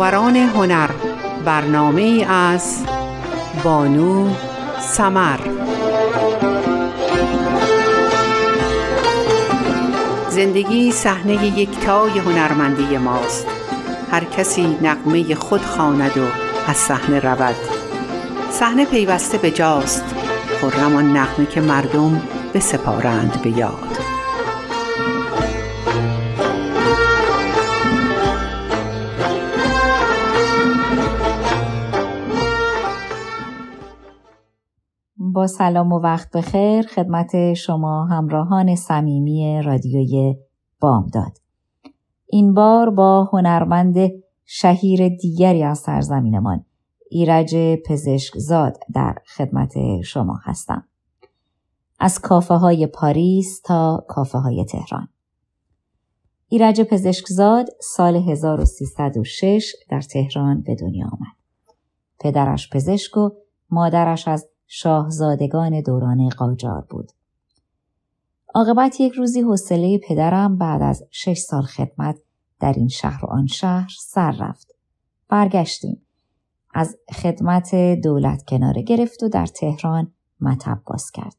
برابران هنر برنامه از بانو سمر. زندگی صحنه یکتای هنرمندی ماست. هر کسی نقمه خود خواند و از صحنه رود. صحنه پیوسته به جاست خرم آن نقمه که مردم بسپارند به یاد. سلام و وقت بخیر خدمت شما همراهان صمیمی رادیوی بامداد. این بار با هنرمند شهیر دیگری از سرزمینمان ایرج پزشکزاد در خدمت شما هستم. از کافه های پاریس تا کافه های تهران. ایرج پزشکزاد سال 1306 در تهران به دنیا آمد. پدرش پزشک و مادرش از شاهزادگان دوران قاجار بود. عاقبت یک روزی حوصله پدرم بعد از شش سال خدمت در این شهر و آن شهر سر رفت. برگشتیم. از خدمت دولت کناره گرفت و در تهران مطب باز کرد.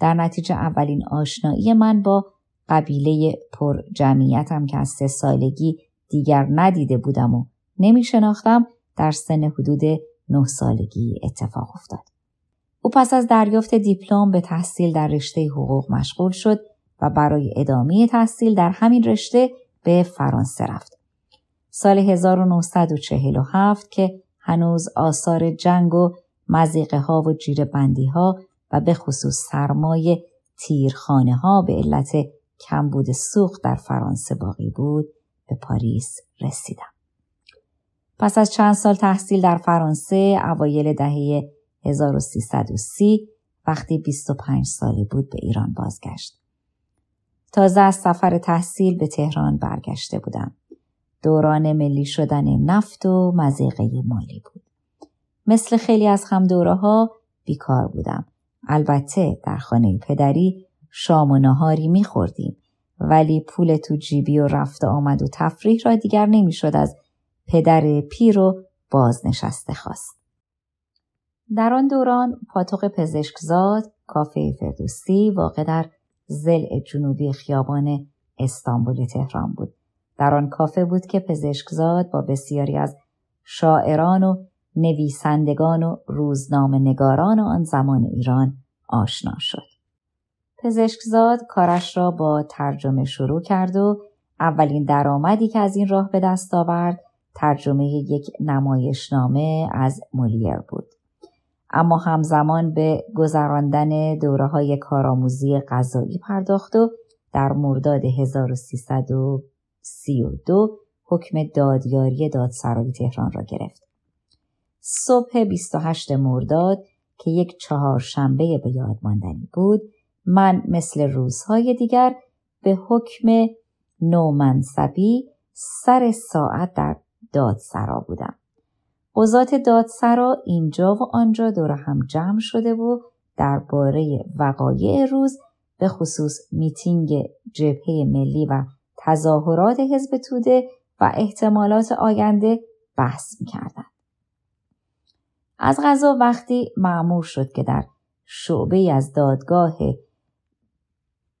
در نتیجه اولین آشنایی من با قبیله پر جمعیتم که از سه سالگی دیگر ندیده بودم و نمی شناختم در سن حدود نه سالگی اتفاق افتاد. او پس از دریافت دیپلم به تحصیل در رشته حقوق مشغول شد و برای ادامه تحصیل در همین رشته به فرانسه رفت. سال 1947 که هنوز آثار جنگ و مزیقه ها و جیر بندی ها و به خصوص سرمایه تیرخانه ها به علت کمبود سوخت در فرانسه باقی بود به پاریس رسیدم. پس از چند سال تحصیل در فرانسه اوایل دهه 1330 وقتی 25 ساله بود به ایران بازگشت. تازه از سفر تحصیل به تهران برگشته بودم. دوران ملی شدن نفت و مزیقه مالی بود. مثل خیلی از هم دوره ها بیکار بودم. البته در خانه پدری شام و نهاری میخوردیم ولی پول تو جیبی و رفت آمد و تفریح را دیگر نمی‌شد از پدر پیر و بازنشسته خواست. در آن دوران پاتوق پزشکزاد کافه فردوسی واقع در زل جنوبی خیابان استانبول تهران بود. در آن کافه بود که پزشکزاد با بسیاری از شاعران و نویسندگان و روزنامه نگاران آن زمان ایران آشنا شد. پزشکزاد کارش را با ترجمه شروع کرد و اولین درآمدی که از این راه به دست آورد ترجمه یک نمایشنامه از مولیر بود. اما همزمان به گذراندن دوره های کارآموزی غذایی پرداخت و در مرداد 1332 حکم دادیاری دادسرای تهران را گرفت. صبح 28 مرداد که یک چهارشنبه به یاد ماندنی بود من مثل روزهای دیگر به حکم نومنصبی سر ساعت در دادسرا بودم. قضات دادسرا اینجا و آنجا دور هم جمع شده و درباره وقایع روز به خصوص میتینگ جبهه ملی و تظاهرات حزب توده و احتمالات آینده بحث می‌کردند. از غذا وقتی معمور شد که در شعبه از دادگاه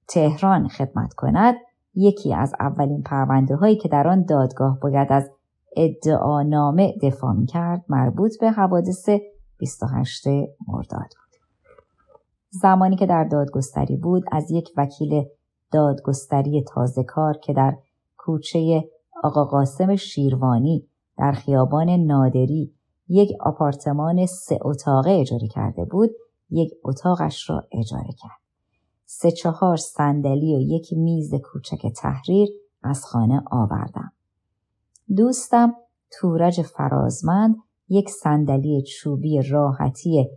تهران خدمت کند یکی از اولین پرونده هایی که در آن دادگاه باید از ادعانامه دفاع کرد مربوط به حوادث 28 مرداد بود. زمانی که در دادگستری بود از یک وکیل دادگستری تازه کار که در کوچه آقا قاسم شیروانی در خیابان نادری یک آپارتمان سه اتاقه اجاره کرده بود یک اتاقش را اجاره کرد. سه چهار صندلی و یک میز کوچک تحریر از خانه آوردم. دوستم تورج فرازمند یک صندلی چوبی راحتی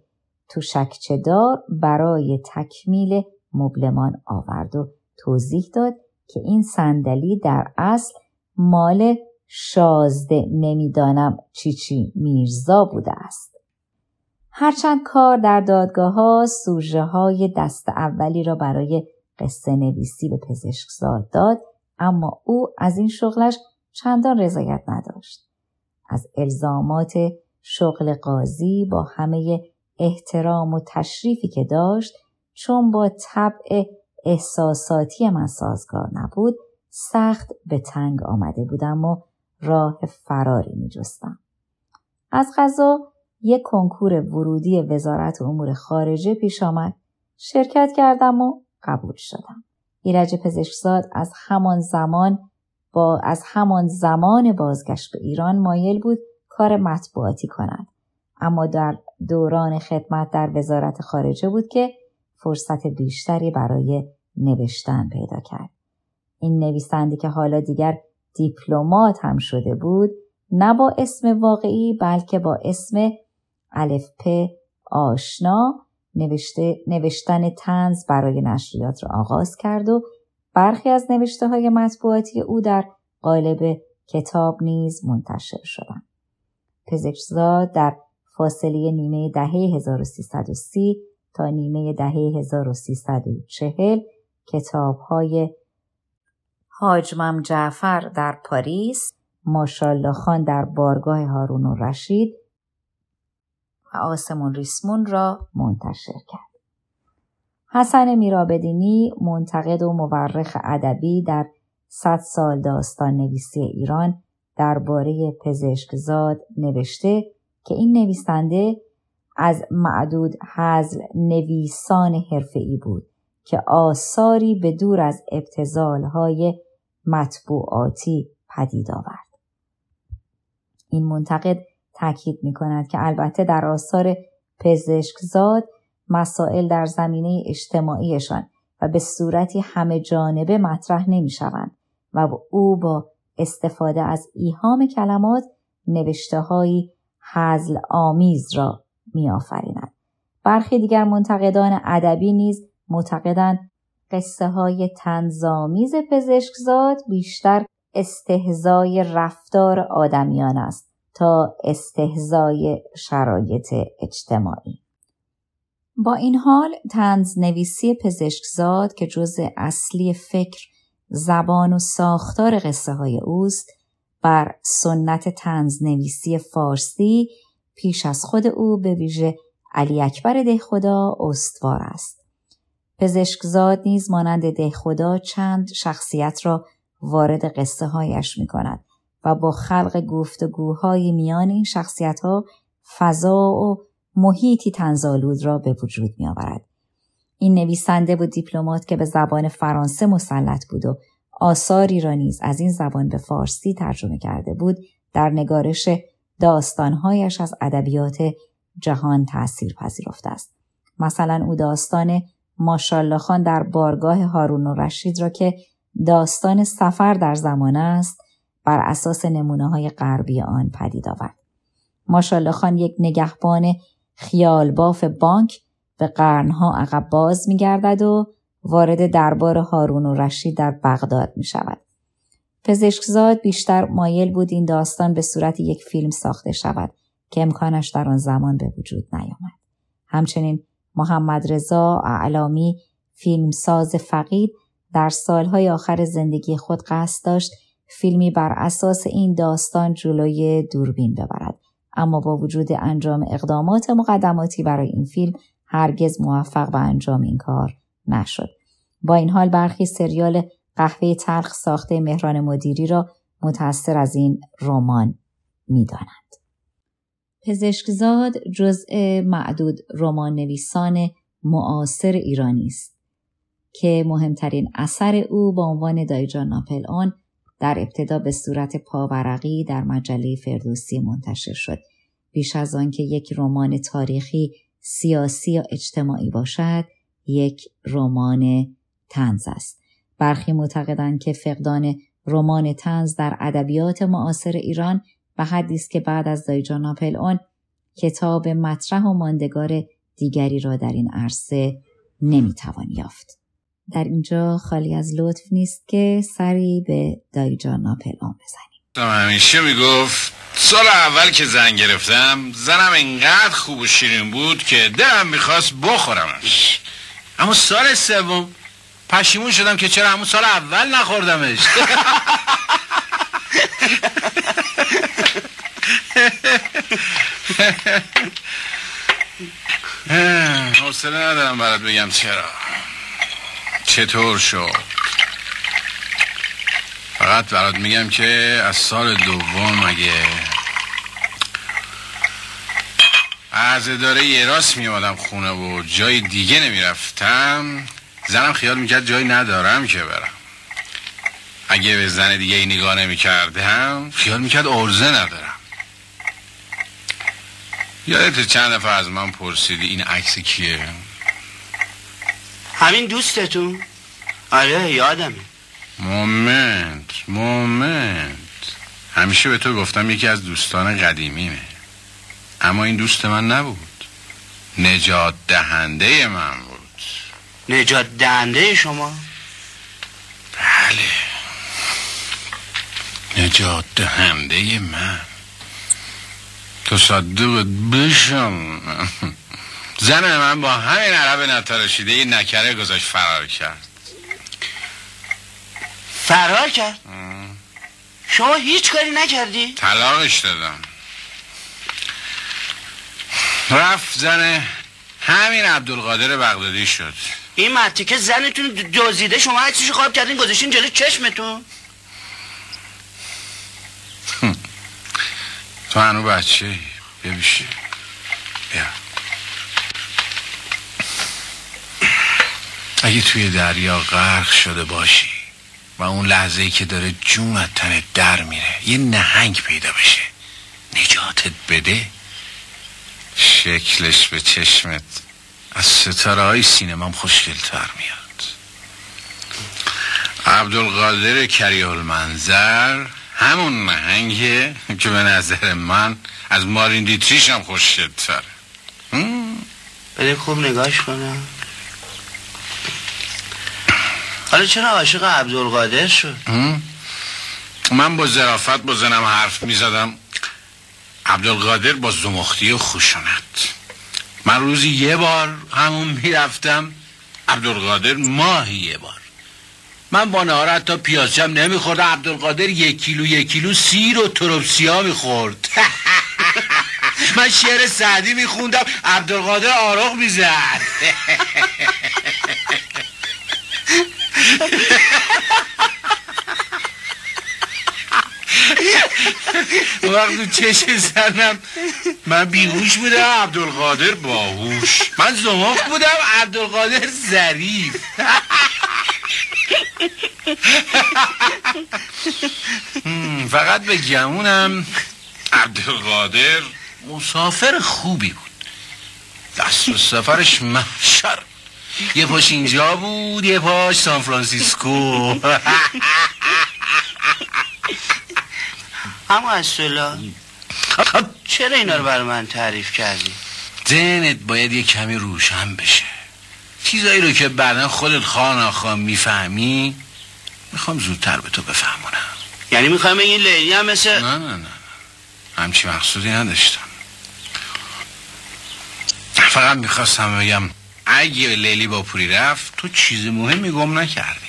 توشکچه دار برای تکمیل مبلمان آورد و توضیح داد که این صندلی در اصل مال شازده نمی‌دانم چی چی میرزا بوده است. هرچند کار در دادگاه ها سوژه های دست اولی را برای قصه نویسی به پزشکزاد داد اما او از این شغلش چندان رضایت نداشت. از الزامات شغل قاضی با همه احترام و تشریفی که داشت چون با طبع احساساتی من سازگار نبود سخت به تنگ آمده بودم و راه فراری می جستم. از غذا یک کنکور ورودی وزارت امور خارجه پیش آمد. شرکت کردم و قبول شدم. ایرج پزشکزاد از همان زمان با از همان زمان بازگشت به ایران مایل بود کار مطبوعاتی کند. اما در دوران خدمت در وزارت خارجه بود که فرصت بیشتری برای نوشتن پیدا کرد. این نویسنده که حالا دیگر دیپلمات هم شده بود نه با اسم واقعی بلکه با اسم الفپ آشنا نوشته، نوشتن تنز برای نشریات را آغاز کرد و برخی از نوشته های مطبوعاتی او در قالب کتاب نیز منتشر شدند. پزشکزاد در فاصله نیمه دهه 1330 تا نیمه دهه 1340 کتاب های حاجمم جعفر در پاریس، ماشالله خان در بارگاه هارون و رشید و آسمون ریسمون را منتشر کرد. حسن میرابدینی منتقد و مورخ ادبی در صد سال داستان نویسی ایران درباره پزشکزاد نوشته که این نویسنده از معدود حزل نویسان حرفه‌ای بود که آثاری به دور از ابتزالهای مطبوعاتی پدید آورد. این منتقد تاکید می کند که البته در آثار پزشکزاد مسائل در زمینه اجتماعیشان و به صورتی همه جانبه مطرح نمی شوند و او با استفاده از ایهام کلمات نوشته های حزل آمیز را می آفریند. برخی دیگر منتقدان ادبی نیز معتقدند قصه های تنظامیز پزشکزاد بیشتر استهزای رفتار آدمیان است تا استهزای شرایط اجتماعی. با این حال تنز نویسی پزشکزاد که جزء اصلی فکر، زبان و ساختار قصه های اوست بر سنت تنز نویسی فارسی پیش از خود او به ویژه علی اکبر دهخدا استوار است. پزشکزاد نیز مانند دهخدا چند شخصیت را وارد قصه هایش می کند و با خلق گفتگوهای میان این شخصیت ها فضا و محیطی تنزالود را به وجود می آورد. این نویسنده و دیپلمات که به زبان فرانسه مسلط بود و آثاری را نیز از این زبان به فارسی ترجمه کرده بود در نگارش داستانهایش از ادبیات جهان تأثیر پذیرفته است. مثلا او داستان ماشالله خان در بارگاه هارون و رشید را که داستان سفر در زمان است بر اساس نمونه های غربی آن پدید آورد. ماشالله خان یک نگهبان خیالباف بانک به قرنها عقب باز می گردد و وارد دربار هارون و رشید در بغداد می شود. پزشکزاد بیشتر مایل بود این داستان به صورت یک فیلم ساخته شود که امکانش در آن زمان به وجود نیامد. همچنین محمد رضا اعلامی فیلمساز فقید در سالهای آخر زندگی خود قصد داشت فیلمی بر اساس این داستان جلوی دوربین ببرد اما با وجود انجام اقدامات مقدماتی برای این فیلم هرگز موفق به انجام این کار نشد. با این حال برخی سریال قهوه تلخ ساخته مهران مدیری را متأثر از این رمان می‌دانند. پزشکزاد جزء معدود رمان نویسان معاصر ایرانی است که مهمترین اثر او با عنوان دایجان ناپل آن در ابتدا به صورت پاورقی در مجله فردوسی منتشر شد بیش از آنکه یک رمان تاریخی سیاسی یا اجتماعی باشد یک رمان تنز است برخی معتقدند که فقدان رمان تنز در ادبیات معاصر ایران و حدی است که بعد از دایجان اون کتاب مطرح و ماندگار دیگری را در این عرصه نمی‌توان یافت. در اینجا خالی از لطف نیست که سری به دایجان ناپل اون بزنیم. همیشه می‌گفت سال اول که زن گرفتم زنم انقدر خوب و شیرین بود که دلم می‌خواست بخورمش. اما سال سوم پشیمون شدم که چرا همون سال اول نخوردمش. حوصله ندارم برات بگم چرا. چطور شد؟ فقط برات میگم که از سال دوم اگه از اداره یه راست میامدم خونه و جای دیگه نمی‌رفتم. زنم خیال می‌کرد جایی ندارم که برم. اگه به زن دیگه ای نگاه نمی‌کردم خیال می‌کرد ارزه ندارم. یادت چند دفعه از من پرسیدی این عکس کیه؟ همین دوستتون؟ آره یادمه. مومنت مومنت. همیشه به تو گفتم یکی از دوستان قدیمیمه. اما این دوست من نبود. نجات دهنده من بود. نجات دهنده شما؟ بله. نجات دهنده من. تصدق بشم. زن من با همین عرب نتراشیده یه نکره گذاشت فرار کرد. فرار کرد؟ شما هیچ کاری نکردی؟ طلاقش دادم. رفت زن همین عبدالقادر بغدادی شد. این مرتی که زنتون دزدیده شما عکسشو خواب کردین گذاشتین جلو چشمتون. تو هنو بچه ببیشه بیا. اگه توی دریا غرق شده باشی و اون لحظه ای که داره جون از تنت در میره یه نهنگ پیدا بشه. نجاتت بده. شکلش به چشمت. از ستاره های سینمام خوشگلتر میاد. عبدالقادر کریه المنظر همون نهنگه که به نظر من از مارین دیتریش هم خوشگلتره. بده خوب نگاش کنم. حالا چرا عاشق عبدالقادر شد؟ من با زرافت با زنم حرف می زدم عبدالقادر با زمختی و خوشونت. من روزی یه بار همون می‌رفتم. عبدالقادر ماهی یه بار. من با نهار حتی پیازچم نمی‌خورد عبدالقادر یک کیلو یک کیلو سیر و تروپسیا می‌خورد. من شعر سعدی میخوندم. عبدالقادر آرق می‌زد. وقت چش زنم. من بیهوش بودم عبدالقادر باهوش. من زمخ بودم عبدالقادر ظریف. فقط به گمونم عبدالقادر مسافر خوبی بود. دست و سفرش محشر یه پاش اینجا بود یه پاش سان فرانسیسکو. اما اصلا چرا اینا رو بر من تعریف کردی؟ ذهنت باید یه کمی روشن بشه. چیزایی رو که بعدا خودت خواه نخواه می‌فهمی می‌خوام زودتر به تو بفهمونم. یعنی می‌خوایم این لیلی هم مثل نه نه نه. همچی مقصودی نداشتم. فقط می‌خواستم بگم اگه لیلی با پوری رفت تو چیز مهمی گم نکردی.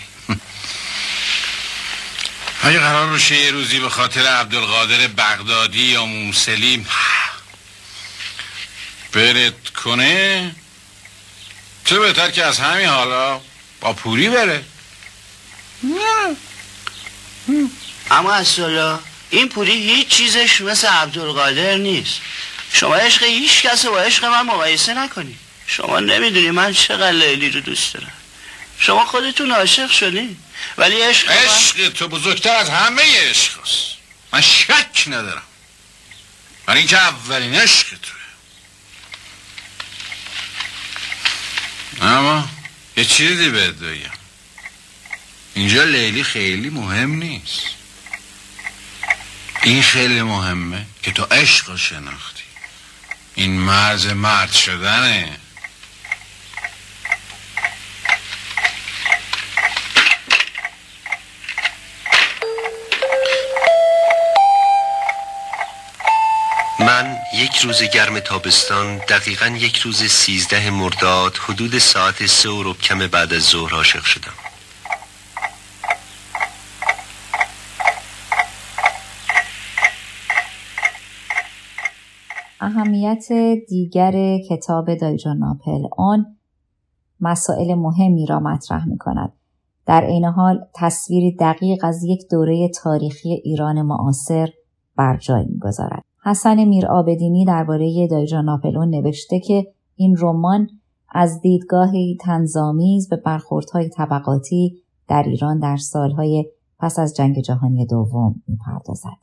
اگه قرار باشه یه روزی به خاطر عبدالقادر بغدادی یا موسلی برت کنه چه بهتر که از همین حالا با پوری بره. اما اصلا این پوری هیچ چیزش مثل عبدالقادر نیست. شما عشق هیچ کس با عشق من مقایسه نکنی شما نمی‌دونی من چقدر لیلی رو دوست دارم. شما خودتون عاشق شدین ولی عشق من- عشق تو بزرگتر از همه عشق هست. من شک ندارم. برای اینکه اولین عشق توه. اما یه چیزی بهت بگم. اینجا لیلی خیلی مهم نیست. این خیلی مهمه که تو عشق رو شناختی. این مرز مرد شدنه. من یک روز گرم تابستان دقیقا یک روز سیزده مرداد حدود ساعت سه و ربع کم بعد از ظهر عاشق شدم. اهمیت دیگر کتاب دایجان ناپل. آن مسائل مهمی را مطرح می کند. در عین حال تصویری دقیق از یک دوره تاریخی ایران معاصر بر جای می‌گذارد. حسن میر آبدینی درباره دایجان ناپلون نوشته که این رمان از دیدگاهی تنظامیز به برخوردهای طبقاتی در ایران در سالهای پس از جنگ جهانی دوم می‌پردازد.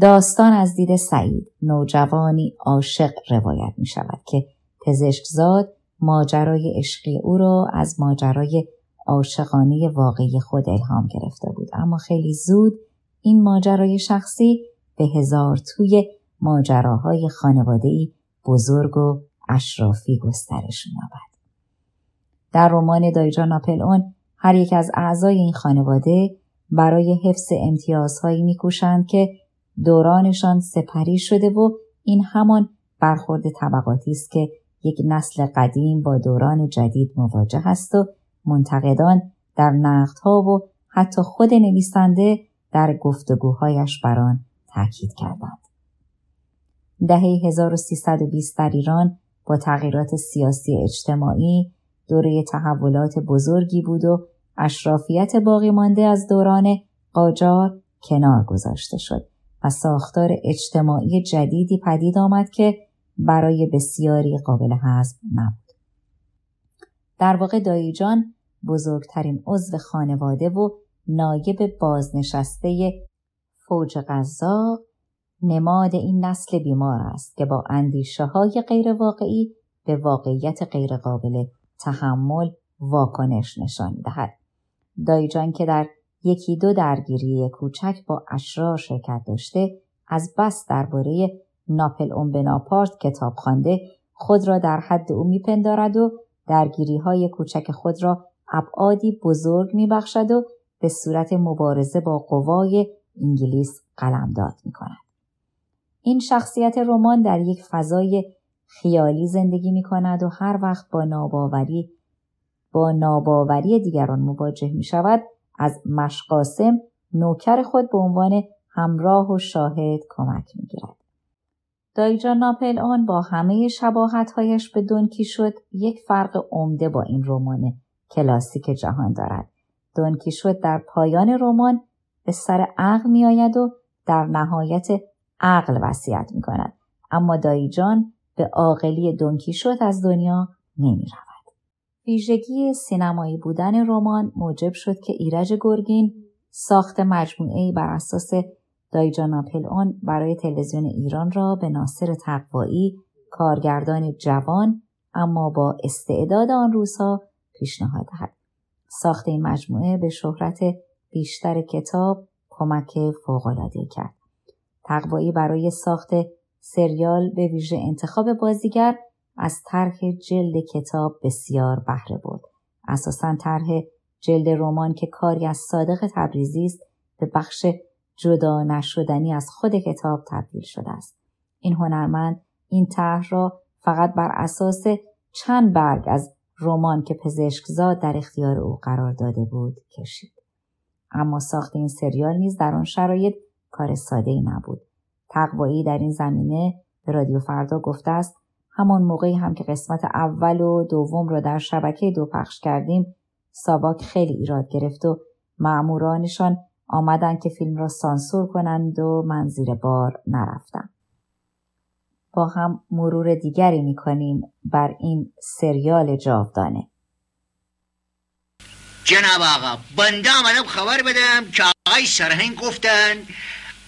داستان از دید سعید نوجوانی عاشق روایت می شود که پزشکزاد ماجرای عشقی او را از ماجرای عاشقانه واقعی خود الهام گرفته بود اما خیلی زود این ماجرای شخصی به هزار توی ماجراهای خانواده‌ای بزرگ و اشرافی گسترش می‌یابد. در رمان دایجان ناپل اون هر یک از اعضای این خانواده برای حفظ امتیازهایی میکوشند که دورانشان سپری شده و این همان برخورد طبقاتی است که یک نسل قدیم با دوران جدید مواجه است و منتقدان در نقدها و حتی خود نویسنده در گفتگوهایش بر آن تاکید کردند. دهه 1320 در ایران با تغییرات سیاسی اجتماعی دوره تحولات بزرگی بود و اشرافیت باقی مانده از دوران قاجار کنار گذاشته شد و ساختار اجتماعی جدیدی پدید آمد که برای بسیاری قابل حذف نبود. در واقع دایجان بزرگترین عضو خانواده و نایب بازنشسته فوج قزاق نماد این نسل بیمار است که با اندیشه های غیر واقعی به واقعیت غیر قابل تحمل واکنش نشان دهد. دایجان که در یکی دو درگیری کوچک با اشرار شرکت داشته از بس درباره ناپل اون بناپارت کتاب خوانده خود را در حد او میپندارد و درگیری های کوچک خود را ابعادی بزرگ میبخشد و به صورت مبارزه با قوای انگلیس قلمداد می کند. این شخصیت رمان در یک فضای خیالی زندگی می کند و هر وقت با ناباوری با ناباوری دیگران مواجه می شود از مشقاسم نوکر خود به عنوان همراه و شاهد کمک می گیرد. دایجان ناپل آن با همه شباهتهایش به دونکی شد یک فرق عمده با این رمان کلاسیک جهان دارد. دونکی شد در پایان رمان به سر عقل می آید و در نهایت عقل وصیت می کند. اما دایجان به عاقلی دونکی شد از دنیا نمی رود. ویژگی سینمایی بودن رمان موجب شد که ایرج گرگین ساخت مجموعه بر اساس دایجان اون برای تلویزیون ایران را به ناصر تقوایی کارگردان جوان اما با استعداد آن روزها پیشنهاد دهد. ساخت این مجموعه به شهرت بیشتر کتاب کمک فوقالعاده کرد. تقوایی برای ساخت سریال به ویژه انتخاب بازیگر از طرح جلد کتاب بسیار بهره برد. اساسا طرح جلد رمان که کاری از صادق تبریزی است به بخش جدا نشدنی از خود کتاب تبدیل شده است. این هنرمند این طرح را فقط بر اساس چند برگ از رمان که پزشکزاد در اختیار او قرار داده بود کشید. اما ساخت این سریال نیز در آن شرایط کار ساده ای نبود. تقوایی در این زمینه به رادیو فردا گفته است همان موقعی هم که قسمت اول و دوم را در شبکه دو پخش کردیم ساواک خیلی ایراد گرفت و معمورانشان آمدن که فیلم را سانسور کنند و من زیر بار نرفتم. با هم مرور دیگری می‌کنیم بر این سریال جاودانه. جناب آقا بنده آمدم خبر بدم که آقای سرهنگ گفتن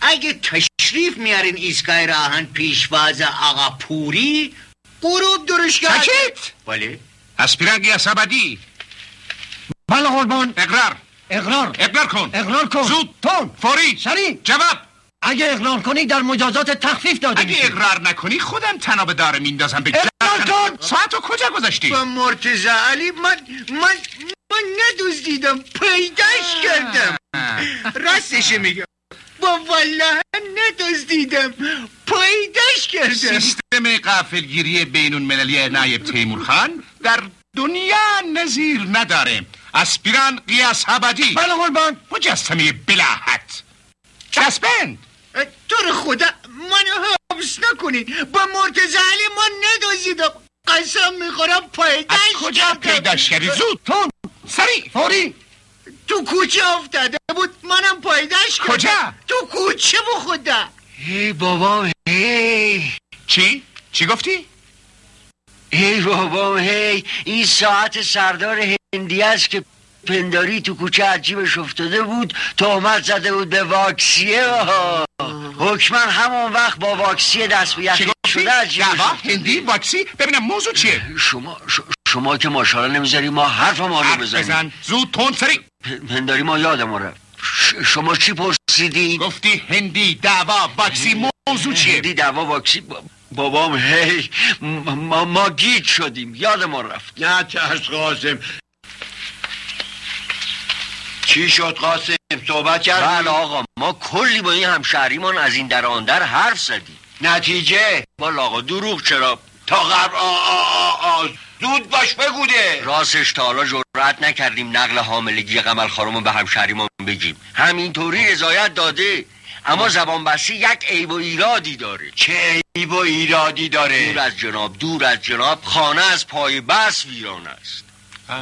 اگه تشریف میارین ایستگاه راهن پیشواز آقا پوری غروب درش کرد. سکت بله اسپیرنگی عصبدی بله قربان. اقرار. اقرار. اقرار کن. اقرار کن. زود. تون فوری. سریع. جواب. اگه اقرار کنی در مجازات تخفیف داده اگه میشه اقرار نکنی خودم تناب داره میندازم به اقرار. کن. ساعتو کجا گذاشتی؟ با مرتزا علی من من من ندوزدیدم پیداش کردم راستش میگم با والله ندوزدیدم پیداش کردم سیستم قافلگیری بین المللی نایب تیمور خان در دنیا نظیر نداره اسپیران قیاس ابدی بله قربان مجسمه بلاحت دستبند تو رو خدا منو حبس نکنید با مرتزا علی ما ندازیدم قسم می‌خورم پای از کجا پیداش کردی زود تون سریع فوری تو کوچه افتاده بود منم پایدش کردم کجا؟ تو کوچه بو خدا ای بابام هی چی؟ چی گفتی؟ ای بابام هی این ساعت سردار هندی است که پنداری تو کوچه عجیبش افتاده بود تهمت زده بود به واکسیه. حکمن همون وقت با واکسیه دست به؟ شده افتاده. هندی واکسی؟ ببینم موضوع چیه؟ شما ش- شما که ماشاءالله نمی‌ذاری ما حرف ما رو بزنیم. بزن. زود تون سریع پ- پنداری ما یادم رفت ش- شما چی پرسیدی؟ گفتی هندی دعوا واکسی موضوع چیه؟ هندی دعوا واکسی؟ با- بابام هی ما, ما گیج شدیم. یاد ما رفت. نه ترس قاسم. چی شد قاسم؟ صحبت بله کردی آقا ما کلی با این همشهریمان از این در آن در حرف زدیم. نتیجه؟ با آقا دروغ چرا؟ تا قبل آ آ آ آ زود باش بگوده. راستش تا حالا جرأت نکردیم نقل حاملگی قمل خانم به همشهریمان بگیم. همینطوری رضایت داده. اما زبان بسته یک عیب و ایرادی داره. چه عیب و ایرادی دور داره از جناب دور از جناب. خانه از پای بس ویران است.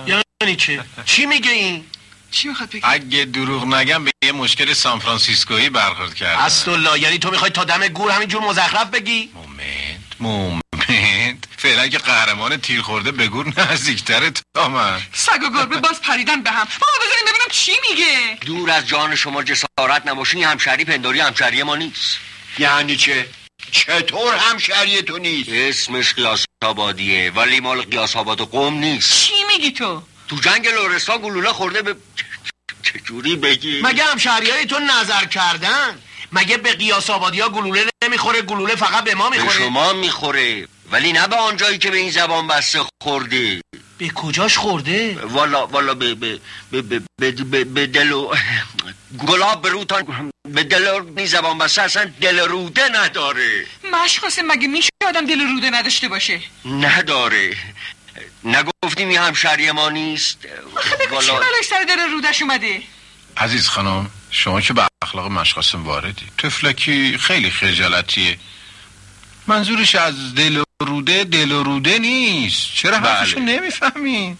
یعنی چه چی میگه این؟ چی می‌خواد بگی؟ اگه دروغ نگم به یه مشکل سانفرانسیسکویی برخورد کردم. اسدالله یعنی تو می‌خوای تا دم گور همینجور مزخرف بگی؟ moment moment. فعلا که قهرمان تیر خورده به گور نزدیکتره تا من. سگ و گربه باز پریدن به هم. بابا بذاریم ببینم چی میگه. دور از جان شما جسارت نباشه این همشهری پنداری همشهری ما نیست. یعنی چه؟ چطور همشهری تو نیست؟ اسمش غیاث آبادیه ولی مال غیاث آباد قم نیست. چی میگی تو؟ تو جنگ لورستان گلوله خورده به چجوری بگی؟ مگه همشهری های تو نظر کردن؟ مگه به قیاس آبادی ها گلوله نمی‌خوره گلوله فقط به ما به می‌خوره؟ شما می‌خوره ولی نه به آنجایی که به این زبان بسته خورده به کجاش خورده؟ والا والا به به به به به, به, به دل و گلاب به روتان به دل و این زبان بسته اصلا دل روده نداره. مشخصه مگه میشه آدم دل روده نداشته باشه؟ نداره. نگفتیم این همشهری ما نیست. آخه بگو چی بلاش سر دل رودش اومده؟ عزیز خانم شما که به اخلاق مشقاسم واردی. تفلکی خیلی خجالتیه. منظورش از دل و روده دل و روده نیست. چرا حرفشو بله. نمی‌فهمین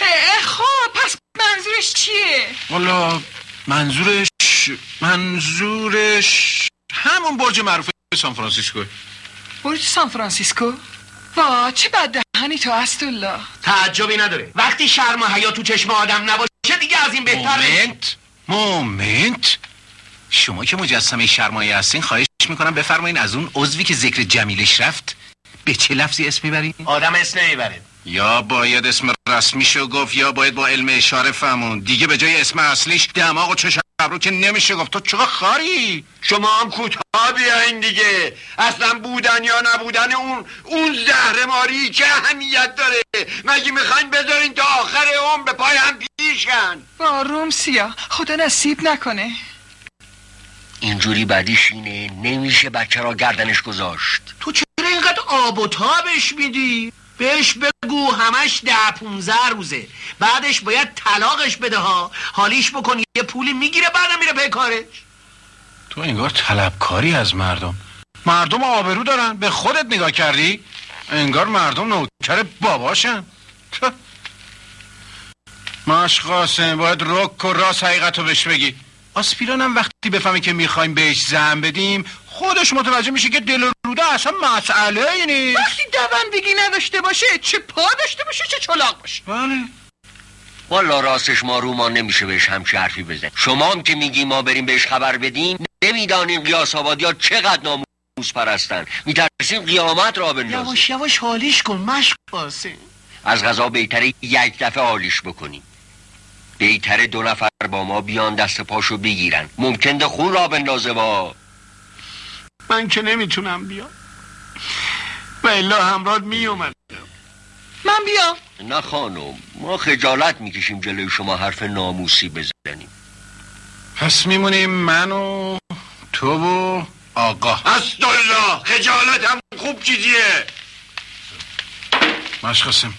اه، خب پس منظورش چیه؟ والا منظورش منظورش همون برج معروف سان فرانسیسکو. برج سان فرانسیسکو؟ وا چه بد دهنی تو الله تعجبی نداره. وقتی شرم و حیا تو چشم آدم نباشه دیگه از این بهتر نیست. moment. moment. شما که مجسمه شرم و حیا هستین خواهش می‌کنم بفرمایین از اون عضوی که ذکر جمیلش رفت به چه لفظی اسم می‌برین؟ آدم اسم نمی‌بره. یا باید اسم رسمیشو گفت یا باید با علم اشاره فهمون دیگه به جای اسم اصلیش دماغ و چشم رو که نمیشه گفت. تو چقدر خاری؟ شما هم کوتاه بیاین دیگه. اصلا بودن یا نبودن اون اون زهر ماری چه اهمیت داره؟ مگه می‌خواین بذارین تا آخر اون به پای هم پیشن؟ با روم سیا خدا نصیب نکنه. اینجوری بدیش اینه نمیشه بچه را گردنش گذاشت. تو چرا اینقدر آب و تابش میدی؟ بهش بگو همش ده پونزه روزه. بعدش باید طلاقش بده ها. حالیش بکن یه پولی می‌گیره بعدم میره به کارش. تو انگار طلبکاری از مردم. مردم آبرو دارن. به خودت نگاه کردی؟ انگار مردم نوکر باباشن. ماش قاسم باید رک و راست حقیقت رو بهش بگی. آسپیران هم وقتی بفهمه که می‌خوایم بهش زن بدیم خودش متوجه میشه که دل روده اصلا مسئله ای نیست. وقتی دوندگی نداشته باشه چه پا داشته باشه چه چلاق باشه. بله. والا راستش ما رومان نمیشه بهش همچی حرفی بزن شما هم که میگی ما بریم بهش خبر بدیم نمی‌دانیم قیاس آبادی ها چقدر ناموس پرستن. میترسیم قیامت را بندازیم یواش یواش حالیش کن مشق قاسم از غذا بهتره یک دفعه حالیش بکنیم. بهتره دو نفر با ما بیان دست پاشو بگیرن. ممکنه خون را بندازه با. من که نمی‌تونم بیام. و الا همراه میومد من بیام. نه خانم ما خجالت می‌کشیم جلوی شما حرف ناموسی بزنیم. پس میمونیم من و تو و آقا. الله خجالت هم خوب چیزیه. مشقاسم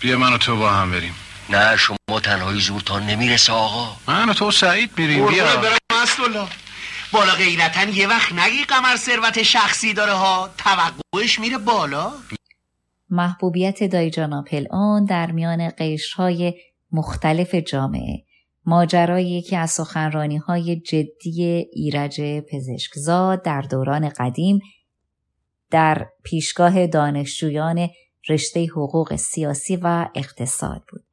بیا من و تو با هم بریم. نه شما تنهایی زورتان نمی‌رسه آقا. من و تو سعید میریم بیا. برم الله بالا غیرتن یه وقت نگی قمر ثروت شخصی داره ها توقعش میره بالا محبوبیت دایجانا اون در میان قشرهای مختلف جامعه ماجرای یکی از سخنرانی های جدی ایرج پزشکزاد در دوران قدیم در پیشگاه دانشجویان رشته حقوق سیاسی و اقتصاد بود.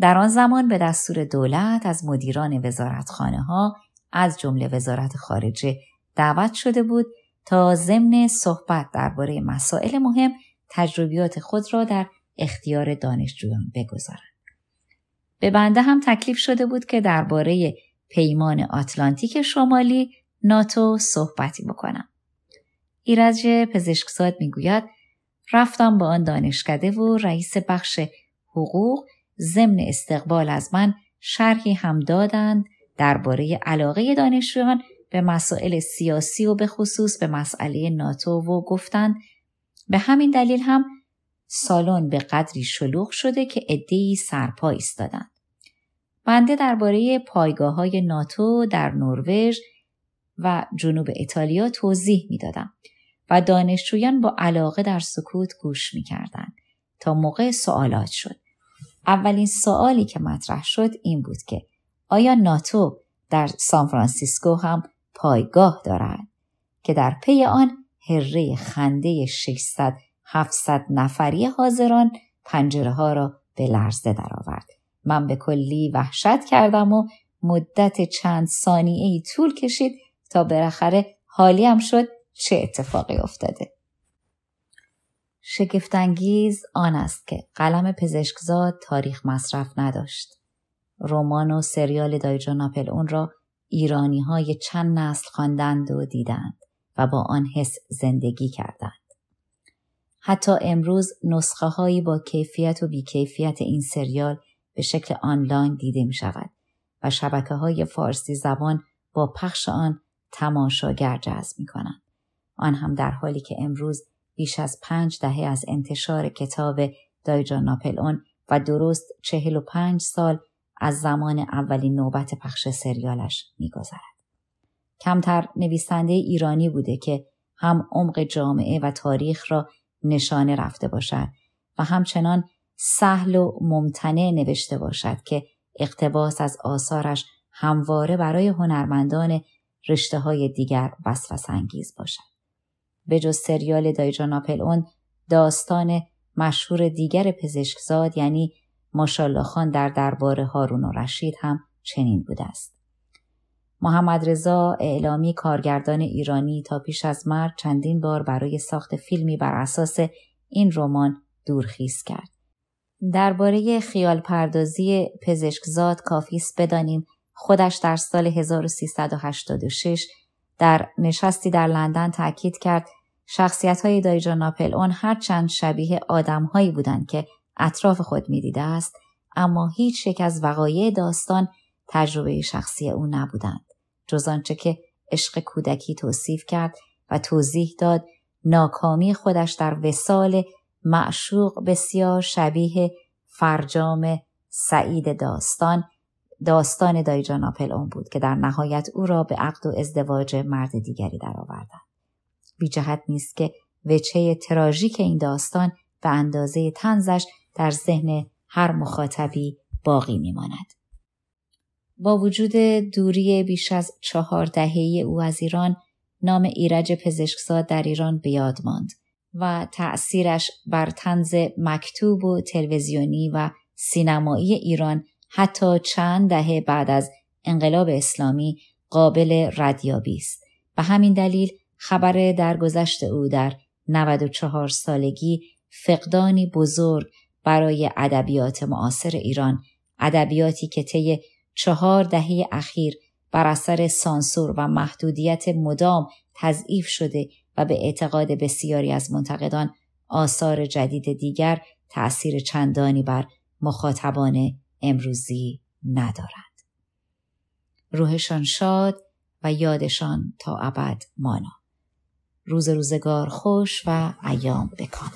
در آن زمان به دستور دولت از مدیران وزارتخانه ها از جمله وزارت خارجه دعوت شده بود تا ضمن صحبت درباره مسائل مهم تجربیات خود را در اختیار دانشجویان بگذارند. به بنده هم تکلیف شده بود که درباره پیمان آتلانتیک شمالی ناتو صحبتی بکنم. ایرج پزشکزاد می‌گوید رفتم با آن دانشکده و رئیس بخش حقوق ضمن استقبال از من شرحی هم دادند درباره علاقه دانشجویان به مسائل سیاسی و به خصوص به مسئله ناتو و گفتند به همین دلیل هم سالن به قدری شلوغ شده که عدهای سرپا ایستادند. بنده درباره پایگاه های ناتو در نروژ و جنوب ایتالیا توضیح می‌دادم و دانشجویان با علاقه در سکوت گوش می‌کردند تا موقع سوالات شد. اولین سوالی که مطرح شد این بود که آیا ناتو در سان فرانسیسکو هم پایگاه دارد که در پی آن هرهر خنده 600 700 نفری حاضران پنجره ها را به لرزه درآورد. من به کلی وحشت کردم و مدت چند ثانیه ای طول کشید تا بالاخره حالیم شد چه اتفاقی افتاده. شگفتانگیز آن است که قلم پزشکزاد تاریخ مصرف نداشت. رمان و سریال دایجا ناپل اون را ایرانی های چند نسل خواندند و دیدند و با آن حس زندگی کردند. حتی امروز نسخه هایی با کیفیت و بیکیفیت این سریال به شکل آنلاین دیده می شود و شبکه های فارسی زبان با پخش آن تماشاگر جذب می کنند. آن هم در حالی که امروز بیش از پنج دهه از انتشار کتاب دایجان ناپل اون و درست چهل و پنج سال از زمان اولین نوبت پخش سریالش میگذرد. کمتر نویسنده ایرانی بوده که هم عمق جامعه و تاریخ را نشانه رفته باشد و همچنان سهل و ممتنع نوشته باشد که اقتباس از آثارش همواره برای هنرمندان رشته های دیگر وسوس انگیز باشد. به جز سریال دایجان اون داستان مشهور دیگر پزشکزاد یعنی ماشالله خان در دربار هارون و رشید هم چنین بوده است. محمد رضا اعلامی کارگردان ایرانی تا پیش از مرگ چندین بار برای ساخت فیلمی بر اساس این رمان دورخیز کرد. درباره خیال پردازی پزشکزاد کافی است بدانیم خودش در سال 1386 در نشستی در لندن تاکید کرد شخصیت های دایجا ناپل اون هرچند شبیه آدم هایی بودند که اطراف خود می‌دیده است اما هیچ یک از وقایع داستان تجربه شخصی او نبودند جز آنچه که عشق کودکی توصیف کرد و توضیح داد ناکامی خودش در وسال معشوق بسیار شبیه فرجام سعید داستان داستان دایجان اون بود که در نهایت او را به عقد و ازدواج مرد دیگری درآوردند. بی جهت نیست که وچه تراژیک این داستان به اندازه تنزش در ذهن هر مخاطبی باقی میماند. با وجود دوری بیش از چهار دهه او از ایران نام ایرج پزشکزاد در ایران به یاد ماند و تأثیرش بر تنز مکتوب و تلویزیونی و سینمایی ایران حتی چند دهه بعد از انقلاب اسلامی قابل ردیابی است. به همین دلیل خبر درگذشت او در 94 سالگی فقدانی بزرگ برای ادبیات معاصر ایران ادبیاتی که طی چهار دهه اخیر بر اثر سانسور و محدودیت مدام تضعیف شده و به اعتقاد بسیاری از منتقدان آثار جدید دیگر تأثیر چندانی بر مخاطبان امروزی ندارد. روحشان شاد و یادشان تا ابد مانا. روز روزگار خوش و ایام بکام.